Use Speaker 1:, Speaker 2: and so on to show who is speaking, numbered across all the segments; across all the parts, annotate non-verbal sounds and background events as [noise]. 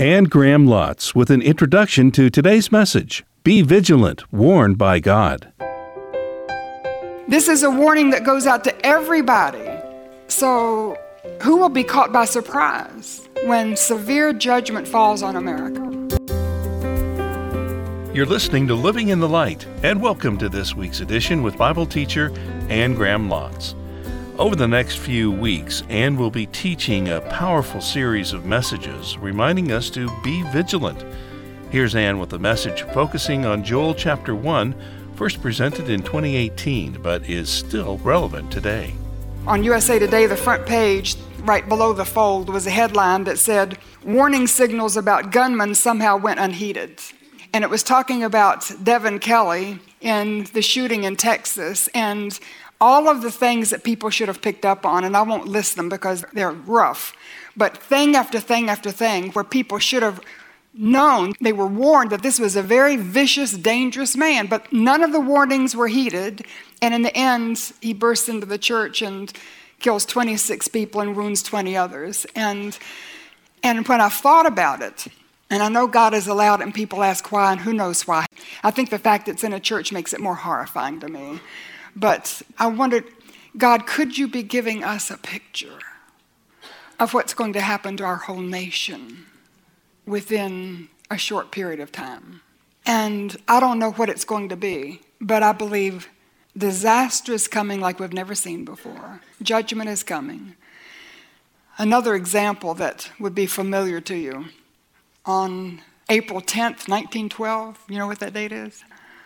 Speaker 1: Anne Graham Lotz with an introduction to today's message Be vigilant, warned by God.
Speaker 2: This is a warning that goes out to everybody. So, who will be caught by surprise when severe judgment falls on America?
Speaker 1: You're listening to Living in the Light, and welcome to this week's edition with Bible teacher Anne Graham Lotz. Over the next few weeks, Anne will be teaching a powerful series of messages reminding us to be vigilant. Here's Anne with a message focusing on Joel chapter 1, first presented in 2018, but is still relevant today.
Speaker 2: On USA Today, the front page, right below the fold, was a headline that said, Warning signals about gunmen somehow went unheeded. And it was talking about Devin Kelley in the shooting in Texas. And all of the things that people should have picked up on, and I won't list them because they're rough, but thing after thing after thing where people should have known, they were warned that this was a very vicious, dangerous man, but none of the warnings were heeded. And in the end, he bursts into the church and kills 26 people and wounds 20 others. And, and when I thought about it, and I know God has allowed it, and people ask why, and who knows why. I think the fact that it's in a church makes it more horrifying to me. But I wondered, God, could you be giving us a picture of what's going to happen to our whole nation within a short period of time? And I don't know what it's going to be, but I believe disaster is coming like we've never seen before. Judgment is coming. Another example that would be familiar to you on April 10th, 1912, you know what that date is?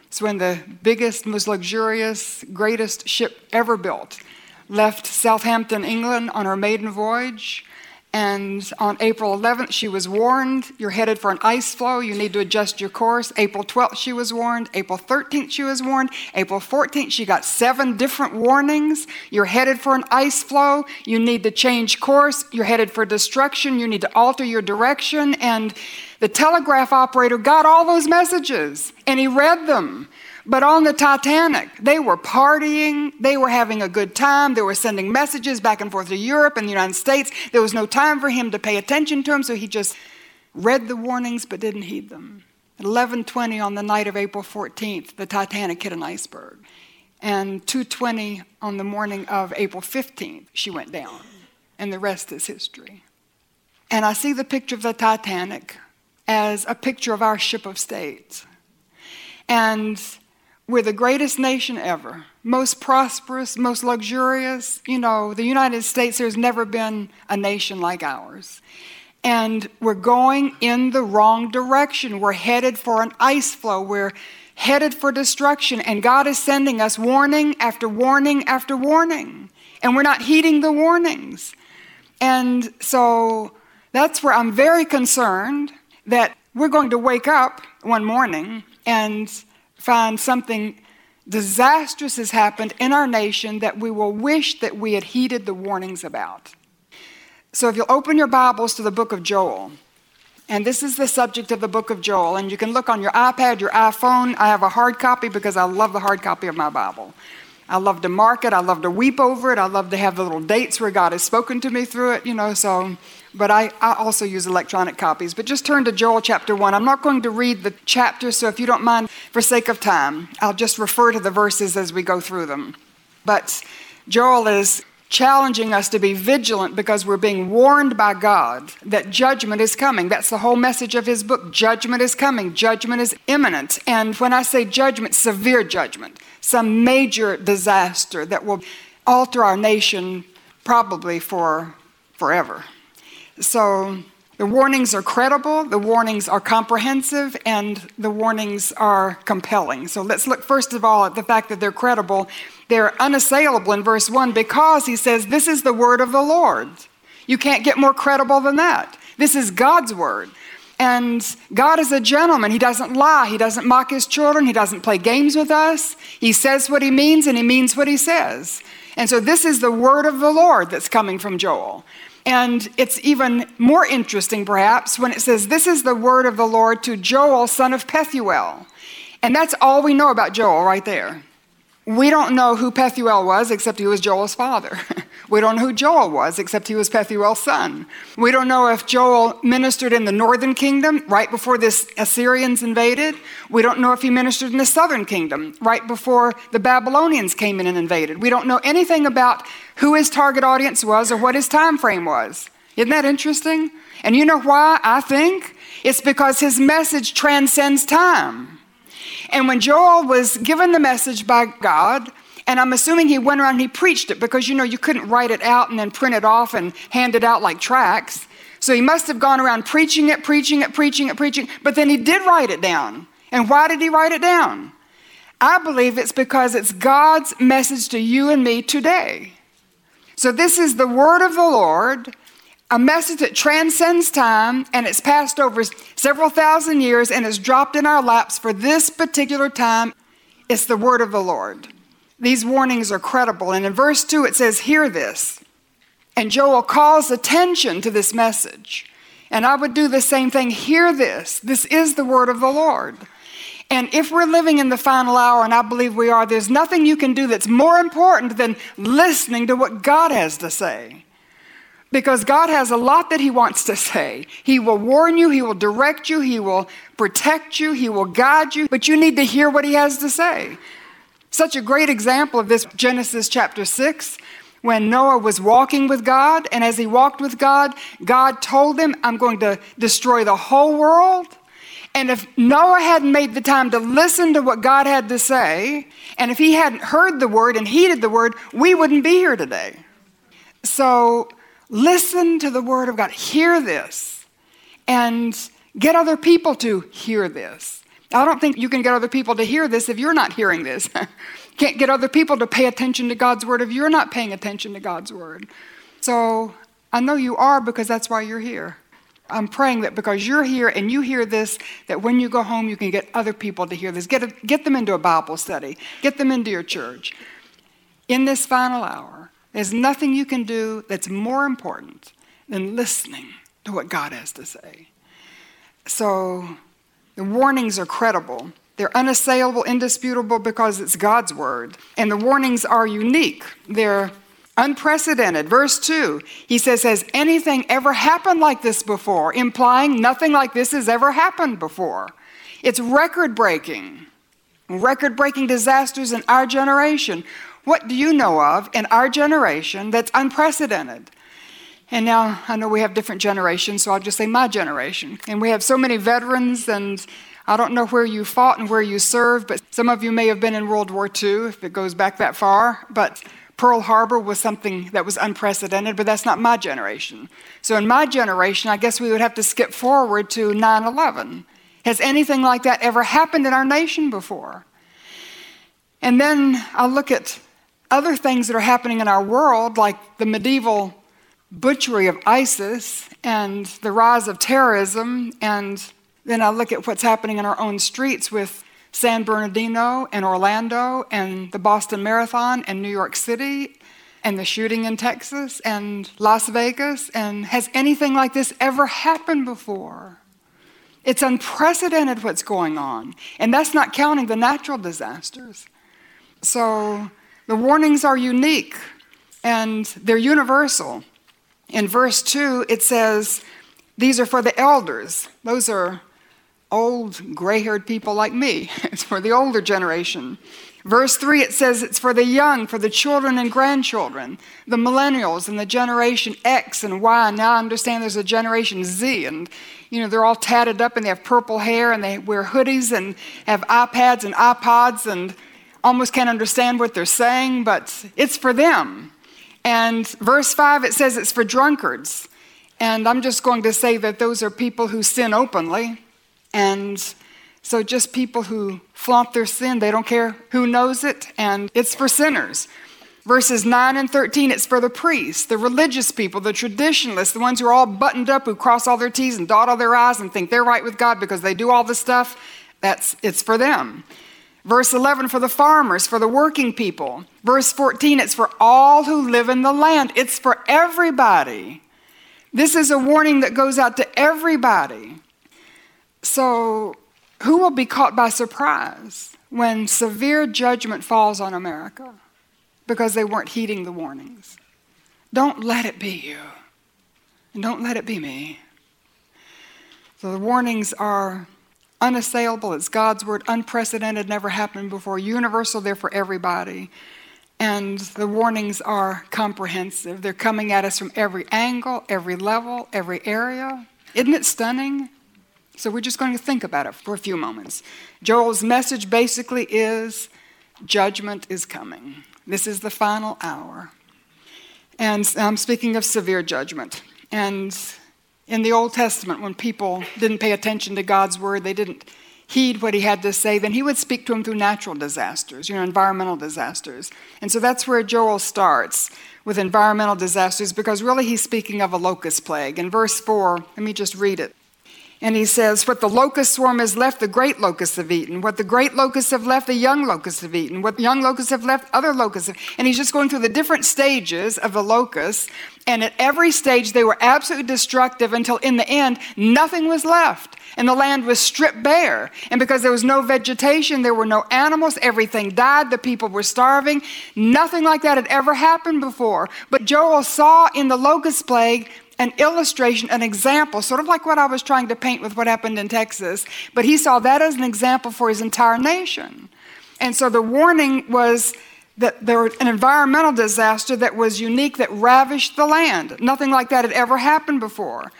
Speaker 2: It's when the biggest, most luxurious, greatest ship ever built left Southampton, England on her maiden voyage. And on April 11th, she was warned you're headed for an ice floe. You need to adjust your course. April 12th, she was warned. April 13th, she was warned. April 14th, she got seven different warnings. You're headed for an ice floe. You need to change course. You're headed for destruction. You need to alter your direction. And the telegraph operator got all those messages and he read them. But on the Titanic, they were partying, they were having a good time, they were sending messages back and forth to Europe and the United States. There was no time for him to pay attention to them, so he just read the warnings but didn't heed them. At 11:20 on the night of April 14th, the Titanic hit an iceberg. And 2:20 on the morning of April 15th, she went down. And the rest is history. And I see the picture of the Titanic as a picture of our ship of state. And we're the greatest nation ever, most prosperous, most luxurious. You know, the United States, there's never been a nation like ours. And we're going in the wrong direction. We're headed for an ice floe. We're headed for destruction. And God is sending us warning after warning after warning. And we're not heeding the warnings. And so that's where I'm very concerned that we're going to wake up one morning and find something disastrous has happened in our nation that we will wish that we had heeded the warnings about. So if you'll open your Bibles to the book of Joel, and this is the subject of the book of Joel, and you can look on your iPad, your iPhone. I have a hard copy because I love the hard copy of my Bible. I love to mark it. I love to weep over it. I love to have the little dates where God has spoken to me through it, you know. So but I, I, also use electronic copies. But just turn to Joel chapter 1. I'm not going to read the chapter, so if you don't mind, for sake of time, I'll just refer to the verses as we go through them. But Joel is challenging us to be vigilant because we're being warned by God that judgment is coming. That's the whole message of his book. Judgment is coming, judgment is imminent. And when I say judgment, severe judgment, some major disaster that will alter our nation probably for forever. So the warnings are credible, the warnings are comprehensive, and the warnings are compelling. So let's look first of all at the fact that they're credible. They're unassailable in verse 1 because he says, This is the word of the Lord. You can't get more credible than that. This is God's word. And God is a gentleman. He doesn't lie. He doesn't mock his children. He doesn't play games with us. He says what he means and he means what he says. And so this is the word of the Lord that's coming from Joel. And it's even more interesting, perhaps, when it says, This is the word of the Lord to Joel, son of Pethuel. And that's all we know about Joel right there. We don't know who Pethuel was except he was Joel's father. [laughs] we don't know who Joel was except he was Pethuel's son. We don't know if Joel ministered in the northern kingdom right before the Assyrians invaded. We don't know if he ministered in the southern kingdom right before the Babylonians came in and invaded. We don't know anything about who his target audience was or what his time frame was. Isn't that interesting? And you know why I think? It's because his message transcends time. And when Joel was given the message by God, and I'm assuming he went around and he preached it because you know you couldn't write it out and then print it off and hand it out like tracts. So he must have gone around preaching it, preaching it, preaching it, preaching, it. but then he did write it down. And why did he write it down? I believe it's because it's God's message to you and me today. So this is the word of the Lord a message that transcends time and it's passed over several thousand years and is dropped in our laps for this particular time. It's the word of the Lord. These warnings are credible. And in verse 2, it says, Hear this. And Joel calls attention to this message. And I would do the same thing. Hear this. This is the word of the Lord. And if we're living in the final hour, and I believe we are, there's nothing you can do that's more important than listening to what God has to say. Because God has a lot that He wants to say. He will warn you, He will direct you, He will protect you, He will guide you, but you need to hear what He has to say. Such a great example of this, Genesis chapter 6, when Noah was walking with God, and as he walked with God, God told him, I'm going to destroy the whole world. And if Noah hadn't made the time to listen to what God had to say, and if he hadn't heard the word and heeded the word, we wouldn't be here today. So Listen to the word of God. Hear this and get other people to hear this. I don't think you can get other people to hear this if you're not hearing this. [laughs] Can't get other people to pay attention to God's word if you're not paying attention to God's word. So I know you are because that's why you're here. I'm praying that because you're here and you hear this, that when you go home, you can get other people to hear this. Get, a, get them into a Bible study, get them into your church. In this final hour, there's nothing you can do that's more important than listening to what God has to say. So the warnings are credible. They're unassailable, indisputable because it's God's word. And the warnings are unique. They're unprecedented. Verse 2, he says, Has anything ever happened like this before? Implying nothing like this has ever happened before. It's record breaking. Record breaking disasters in our generation what do you know of in our generation that's unprecedented? And now I know we have different generations, so I'll just say my generation. And we have so many veterans, and I don't know where you fought and where you served, but some of you may have been in World War II if it goes back that far. But Pearl Harbor was something that was unprecedented, but that's not my generation. So in my generation, I guess we would have to skip forward to 9 11. Has anything like that ever happened in our nation before? And then I'll look at other things that are happening in our world, like the medieval butchery of ISIS and the rise of terrorism, and then I look at what's happening in our own streets with San Bernardino and Orlando and the Boston Marathon and New York City and the shooting in Texas and Las Vegas. And has anything like this ever happened before? It's unprecedented what's going on. And that's not counting the natural disasters. So the warnings are unique and they're universal. In verse 2, it says, These are for the elders. Those are old, gray haired people like me. [laughs] It's for the older generation. Verse 3, it says it's for the young, for the children and grandchildren, the millennials and the generation X and Y. Now I understand there's a generation Z, and you know, they're all tatted up and they have purple hair and they wear hoodies and have iPads and iPods and almost can't understand what they're saying, but it's for them. And verse 5, it says it's for drunkards. And I'm just going to say that those are people who sin openly. And so just people who flaunt their sin, they don't care who knows it, and it's for sinners. Verses 9 and 13, it's for the priests, the religious people, the traditionalists, the ones who are all buttoned up, who cross all their T's and dot all their I's and think they're right with God because they do all this stuff. That's, it's for them. Verse 11 for the farmers, for the working people. Verse 14, it's for all who live in the land. It's for everybody. This is a warning that goes out to everybody. So, who will be caught by surprise? when severe judgment falls on America because they weren't heeding the warnings. Don't let it be you, and don't let it be me. So the warnings are unassailable. It's God's word, unprecedented, never happened before, universal, there for everybody. And the warnings are comprehensive. They're coming at us from every angle, every level, every area. Isn't it stunning? So we're just going to think about it for a few moments. Joel's message basically is judgment is coming. This is the final hour. And I'm speaking of severe judgment. And in the Old Testament, when people didn't pay attention to God's word, they didn't heed what he had to say, then he would speak to them through natural disasters, you know, environmental disasters. And so that's where Joel starts with environmental disasters because really he's speaking of a locust plague. In verse 4, let me just read it. And he says, What the locust swarm has left, the great locusts have eaten. What the great locusts have left, the young locusts have eaten. What the young locusts have left, other locusts have. And he's just going through the different stages of the locusts. And at every stage, they were absolutely destructive until in the end, nothing was left. And the land was stripped bare. And because there was no vegetation, there were no animals, everything died, the people were starving. Nothing like that had ever happened before. But Joel saw in the locust plague an illustration, an example, sort of like what I was trying to paint with what happened in Texas, but he saw that as an example for his entire nation. And so the warning was that there was an environmental disaster that was unique that ravished the land. Nothing like that had ever happened before.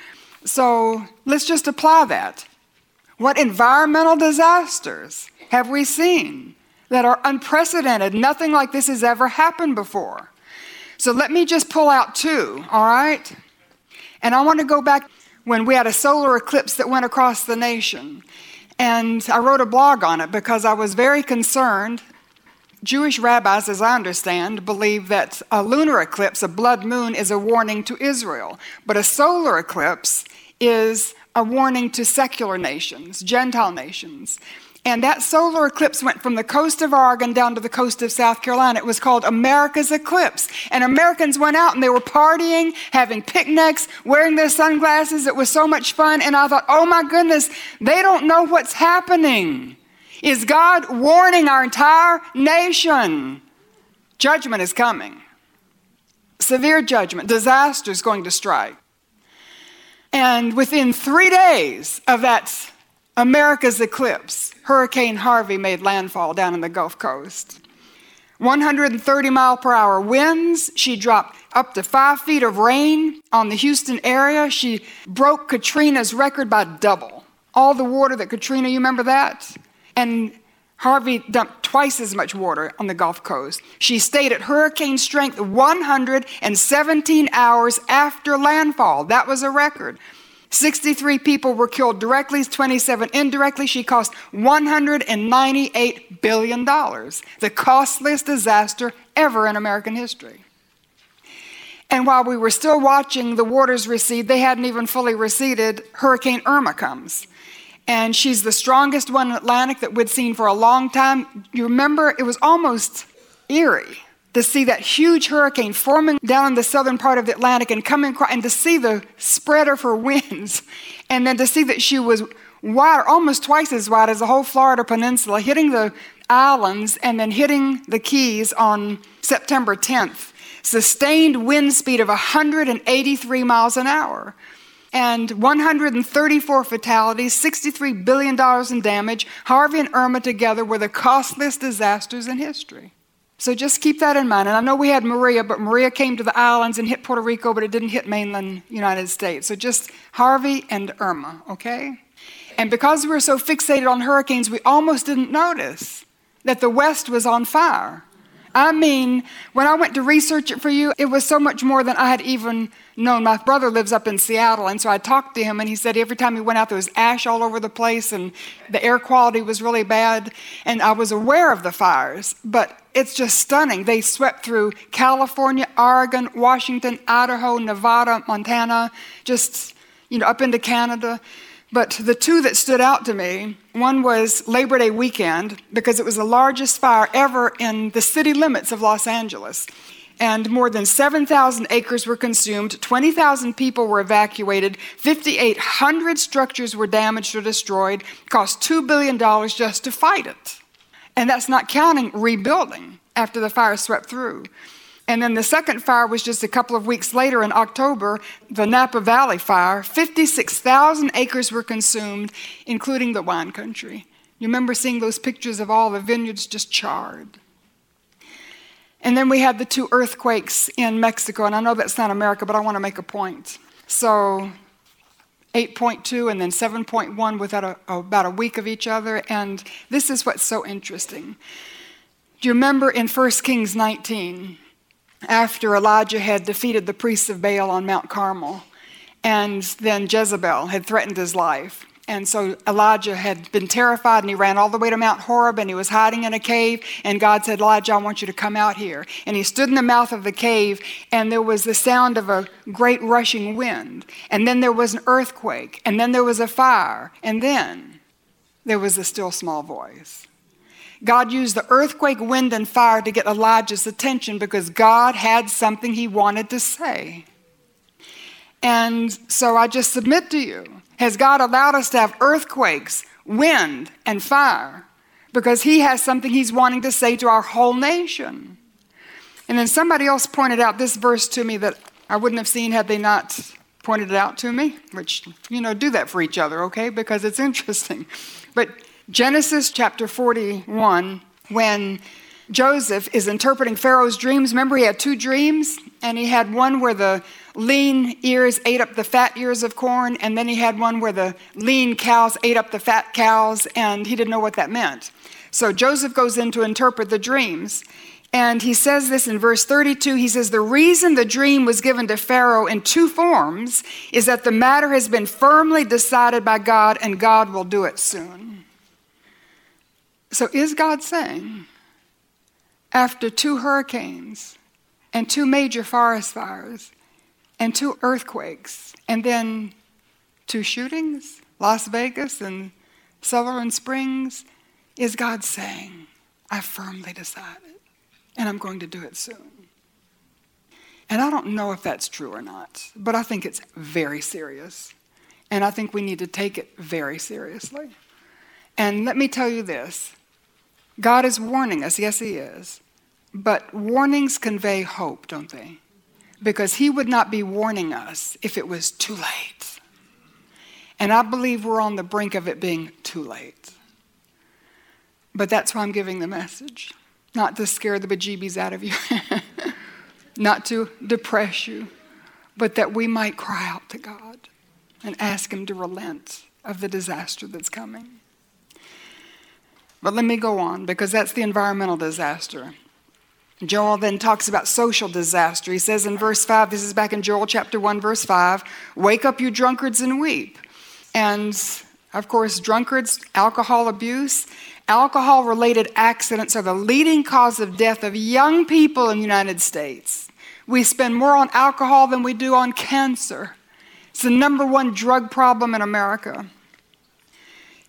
Speaker 2: So let's just apply that. What environmental disasters have we seen that are unprecedented? Nothing like this has ever happened before. So let me just pull out two, all right? And I want to go back when we had a solar eclipse that went across the nation. And I wrote a blog on it because I was very concerned. Jewish rabbis, as I understand, believe that a lunar eclipse, a blood moon, is a warning to Israel. But a solar eclipse is a warning to secular nations, Gentile nations. And that solar eclipse went from the coast of Oregon down to the coast of South Carolina. It was called America's Eclipse. And Americans went out and they were partying, having picnics, wearing their sunglasses. It was so much fun. And I thought, oh my goodness, they don't know what's happening. Is God warning our entire nation? Judgment is coming. Severe judgment, disaster is going to strike. And within three days of that America's eclipse, Hurricane Harvey made landfall down in the Gulf Coast. 130 mile per hour winds. She dropped up to five feet of rain on the Houston area. She broke Katrina's record by double. All the water that Katrina, you remember that? And Harvey dumped twice as much water on the Gulf Coast. She stayed at hurricane strength 117 hours after landfall. That was a record. 63 people were killed directly, 27 indirectly. She cost $198 billion, the costliest disaster ever in American history. And while we were still watching the waters recede, they hadn't even fully receded, Hurricane Irma comes. And she's the strongest one in Atlantic that we'd seen for a long time. You remember, it was almost eerie to see that huge hurricane forming down in the southern part of the Atlantic and coming across, and to see the spread of her [laughs] winds, and then to see that she was wide, almost twice as wide as the whole Florida peninsula, hitting the islands and then hitting the Keys on September 10th. Sustained wind speed of 183 miles an hour. And 134 fatalities, $63 billion in damage. Harvey and Irma together were the costliest disasters in history. So just keep that in mind. And I know we had Maria, but Maria came to the islands and hit Puerto Rico, but it didn't hit mainland United States. So just Harvey and Irma, okay? And because we were so fixated on hurricanes, we almost didn't notice that the West was on fire. I mean, when I went to research it for you, it was so much more than I had even known. My brother lives up in Seattle, and so I talked to him, and he said every time he went out, there was ash all over the place, and the air quality was really bad. And I was aware of the fires, but it's just stunning. They swept through California, Oregon, Washington, Idaho, Nevada, Montana, just you know up into Canada. But the two that stood out to me one was Labor Day weekend because it was the largest fire ever in the city limits of Los Angeles. And more than 7,000 acres were consumed, 20,000 people were evacuated, 5,800 structures were damaged or destroyed, cost $2 billion just to fight it. And that's not counting rebuilding after the fire swept through. And then the second fire was just a couple of weeks later in October, the Napa Valley fire. 56,000 acres were consumed, including the wine country. You remember seeing those pictures of all the vineyards just charred. And then we had the two earthquakes in Mexico, and I know that's not America, but I want to make a point. So 8.2 and then 7.1 within a, about a week of each other, and this is what's so interesting. Do you remember in 1 Kings 19, after Elijah had defeated the priests of Baal on Mount Carmel, and then Jezebel had threatened his life? And so Elijah had been terrified and he ran all the way to Mount Horeb and he was hiding in a cave. And God said, Elijah, I want you to come out here. And he stood in the mouth of the cave and there was the sound of a great rushing wind. And then there was an earthquake. And then there was a fire. And then there was a still small voice. God used the earthquake, wind, and fire to get Elijah's attention because God had something he wanted to say. And so I just submit to you has God allowed us to have earthquakes, wind, and fire because He has something He's wanting to say to our whole nation. And then somebody else pointed out this verse to me that I wouldn't have seen had they not pointed it out to me, which, you know, do that for each other, okay? Because it's interesting. But Genesis chapter 41, when Joseph is interpreting Pharaoh's dreams, remember he had two dreams, and he had one where the lean ears ate up the fat ears of corn, and then he had one where the lean cows ate up the fat cows, and he didn't know what that meant. So Joseph goes in to interpret the dreams. And he says this in verse 32. He says, The reason the dream was given to Pharaoh in two forms is that the matter has been firmly decided by God, and God will do it soon. So, is God saying, after two hurricanes and two major forest fires, and two earthquakes, and then two shootings, Las Vegas and Sutherland Springs, is God saying, I firmly decided, and I'm going to do it soon. And I don't know if that's true or not, but I think it's very serious. And I think we need to take it very seriously. And let me tell you this God is warning us, yes, He is. But warnings convey hope, don't they? because he would not be warning us if it was too late. And I believe we're on the brink of it being too late. But that's why I'm giving the message not to scare the bejeebies out of you, [laughs] not to depress you, but that we might cry out to God and ask Him to relent of the disaster that's coming. But let me go on because that's the environmental disaster. Joel then talks about social disaster. He says in verse 5, this is back in Joel chapter 1, verse 5, wake up, you drunkards, and weep. And of course, drunkards, alcohol abuse, alcohol related accidents are the leading cause of death of young people in the United States. We spend more on alcohol than we do on cancer. It's the number one drug problem in America.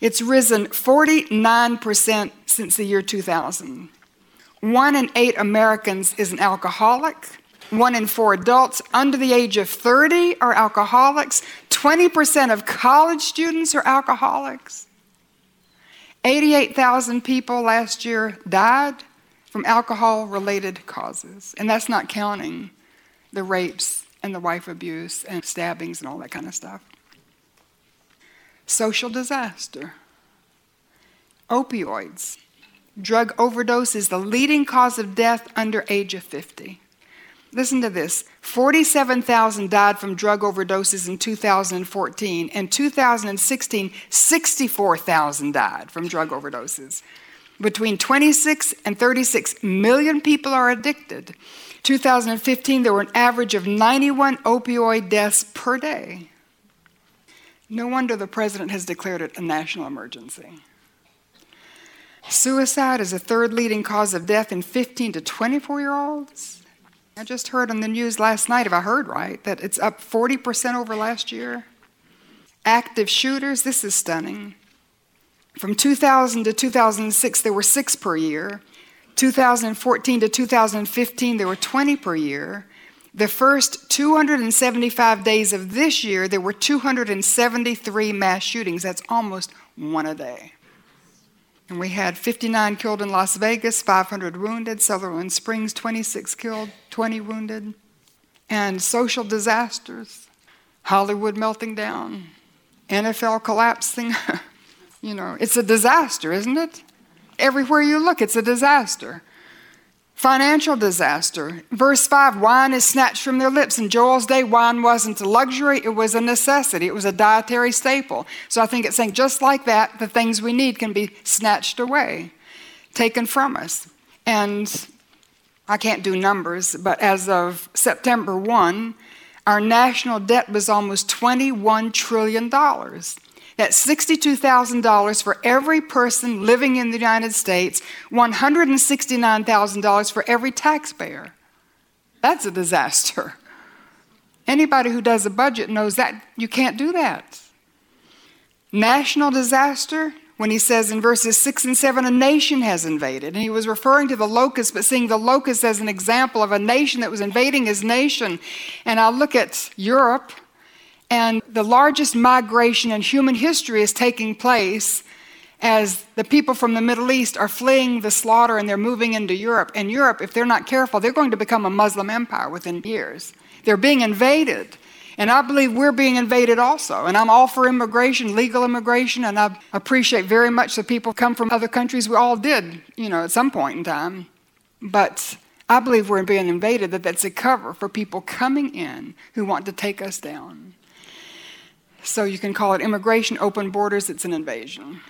Speaker 2: It's risen 49% since the year 2000. One in eight Americans is an alcoholic. One in four adults under the age of 30 are alcoholics. 20% of college students are alcoholics. 88,000 people last year died from alcohol related causes. And that's not counting the rapes and the wife abuse and stabbings and all that kind of stuff. Social disaster. Opioids. Drug overdose is the leading cause of death under age of 50. Listen to this 47,000 died from drug overdoses in 2014. and 2016, 64,000 died from drug overdoses. Between 26 and 36 million people are addicted. 2015, there were an average of 91 opioid deaths per day. No wonder the president has declared it a national emergency. Suicide is the third leading cause of death in 15 to 24 year olds. I just heard on the news last night, if I heard right, that it's up 40% over last year. Active shooters, this is stunning. From 2000 to 2006, there were six per year. 2014 to 2015, there were 20 per year. The first 275 days of this year, there were 273 mass shootings. That's almost one a day. And we had 59 killed in Las Vegas, 500 wounded, Sutherland Springs, 26 killed, 20 wounded. And social disasters, Hollywood melting down, NFL collapsing. [laughs] you know, it's a disaster, isn't it? Everywhere you look, it's a disaster. Financial disaster. Verse 5 wine is snatched from their lips. In Joel's day, wine wasn't a luxury, it was a necessity, it was a dietary staple. So I think it's saying just like that, the things we need can be snatched away, taken from us. And I can't do numbers, but as of September 1, our national debt was almost $21 trillion. That's $62,000 for every person living in the United States, $169,000 for every taxpayer. That's a disaster. Anybody who does a budget knows that you can't do that. National disaster, when he says in verses 6 and 7, a nation has invaded. And he was referring to the locust, but seeing the locust as an example of a nation that was invading his nation. And I look at Europe and the largest migration in human history is taking place as the people from the Middle East are fleeing the slaughter and they're moving into Europe. And Europe, if they're not careful, they're going to become a Muslim empire within years. They're being invaded. And I believe we're being invaded also. And I'm all for immigration, legal immigration, and I appreciate very much that people come from other countries. We all did, you know, at some point in time. But I believe we're being invaded, that that's a cover for people coming in who want to take us down. So you can call it immigration, open borders, it's an invasion.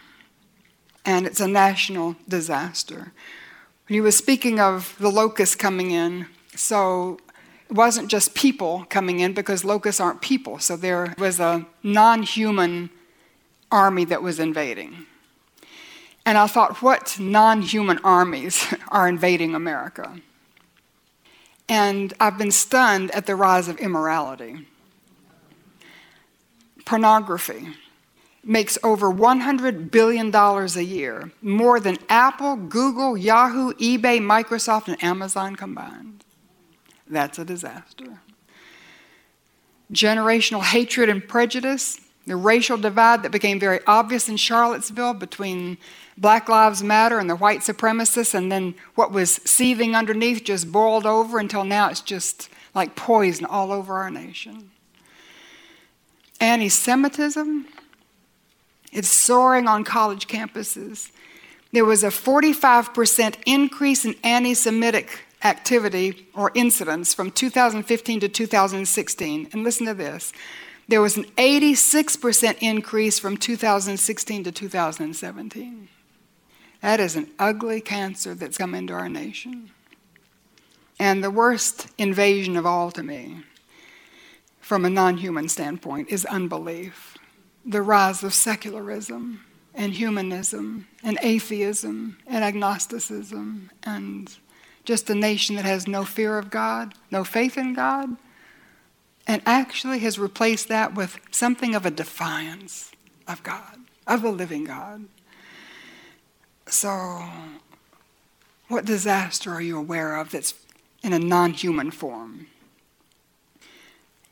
Speaker 2: And it's a national disaster. He was speaking of the locusts coming in, so it wasn't just people coming in because locusts aren't people. So there was a non human army that was invading. And I thought, what non human armies [laughs] are invading America? And I've been stunned at the rise of immorality pornography makes over $100 billion a year, more than Apple, Google, Yahoo, eBay, Microsoft, and Amazon combined. That's a disaster. Generational hatred and prejudice, the racial divide that became very obvious in Charlottesville between Black Lives Matter and the white supremacists, and then what was seething underneath just boiled over until now it's just like poison all over our nation. Anti Semitism, it's soaring on college campuses. There was a 45% increase in anti Semitic activity or incidents from 2015 to 2016. And listen to this there was an 86% increase from 2016 to 2017. That is an ugly cancer that's come into our nation. And the worst invasion of all to me from a non human standpoint is unbelief, the rise of secularism and humanism and atheism and agnosticism and just a nation that has no fear of God, no faith in God, and actually has replaced that with something of a defiance of God, of the living God. So, what disaster are you aware of that's in a non human form?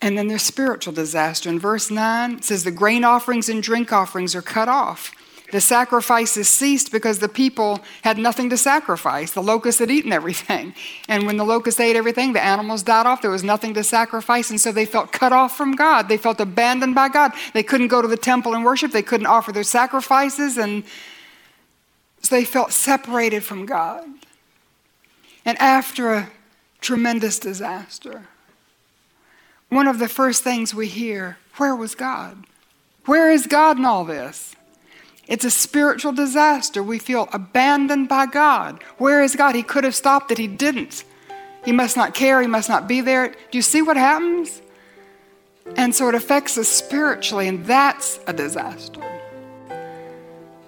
Speaker 2: And then there's spiritual disaster. In verse 9, it says, The grain offerings and drink offerings are cut off. The sacrifices ceased because the people had nothing to sacrifice. The locusts had eaten everything. [laughs] And when the locusts ate everything, the animals died off. There was nothing to sacrifice. And so they felt cut off from God. They felt abandoned by God. They couldn't go to the temple and worship. They couldn't offer their sacrifices. And so they felt separated from God. And after a tremendous disaster, one of the first things we hear where was God? Where is God in all this? It's a spiritual disaster. We feel abandoned by God. Where is God? He could have stopped it, He didn't. He must not care, He must not be there. Do you see what happens? And so it affects us spiritually, and that's a disaster.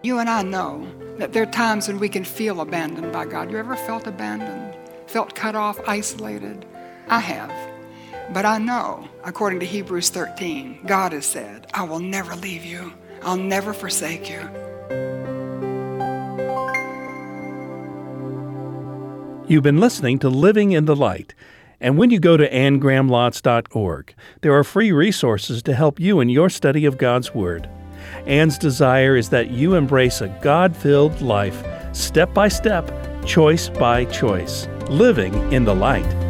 Speaker 2: You and I know that there are times when we can feel abandoned by God. You ever felt abandoned? Felt cut off, isolated? I have. But I know, according to Hebrews 13, God has said, I will never leave you, I'll never forsake you.
Speaker 1: You've been listening to Living in the Light. And when you go to anngrahamlotz.org, there are free resources to help you in your study of God's Word. Anne's desire is that you embrace a God filled life, step by step, choice by choice, living in the light.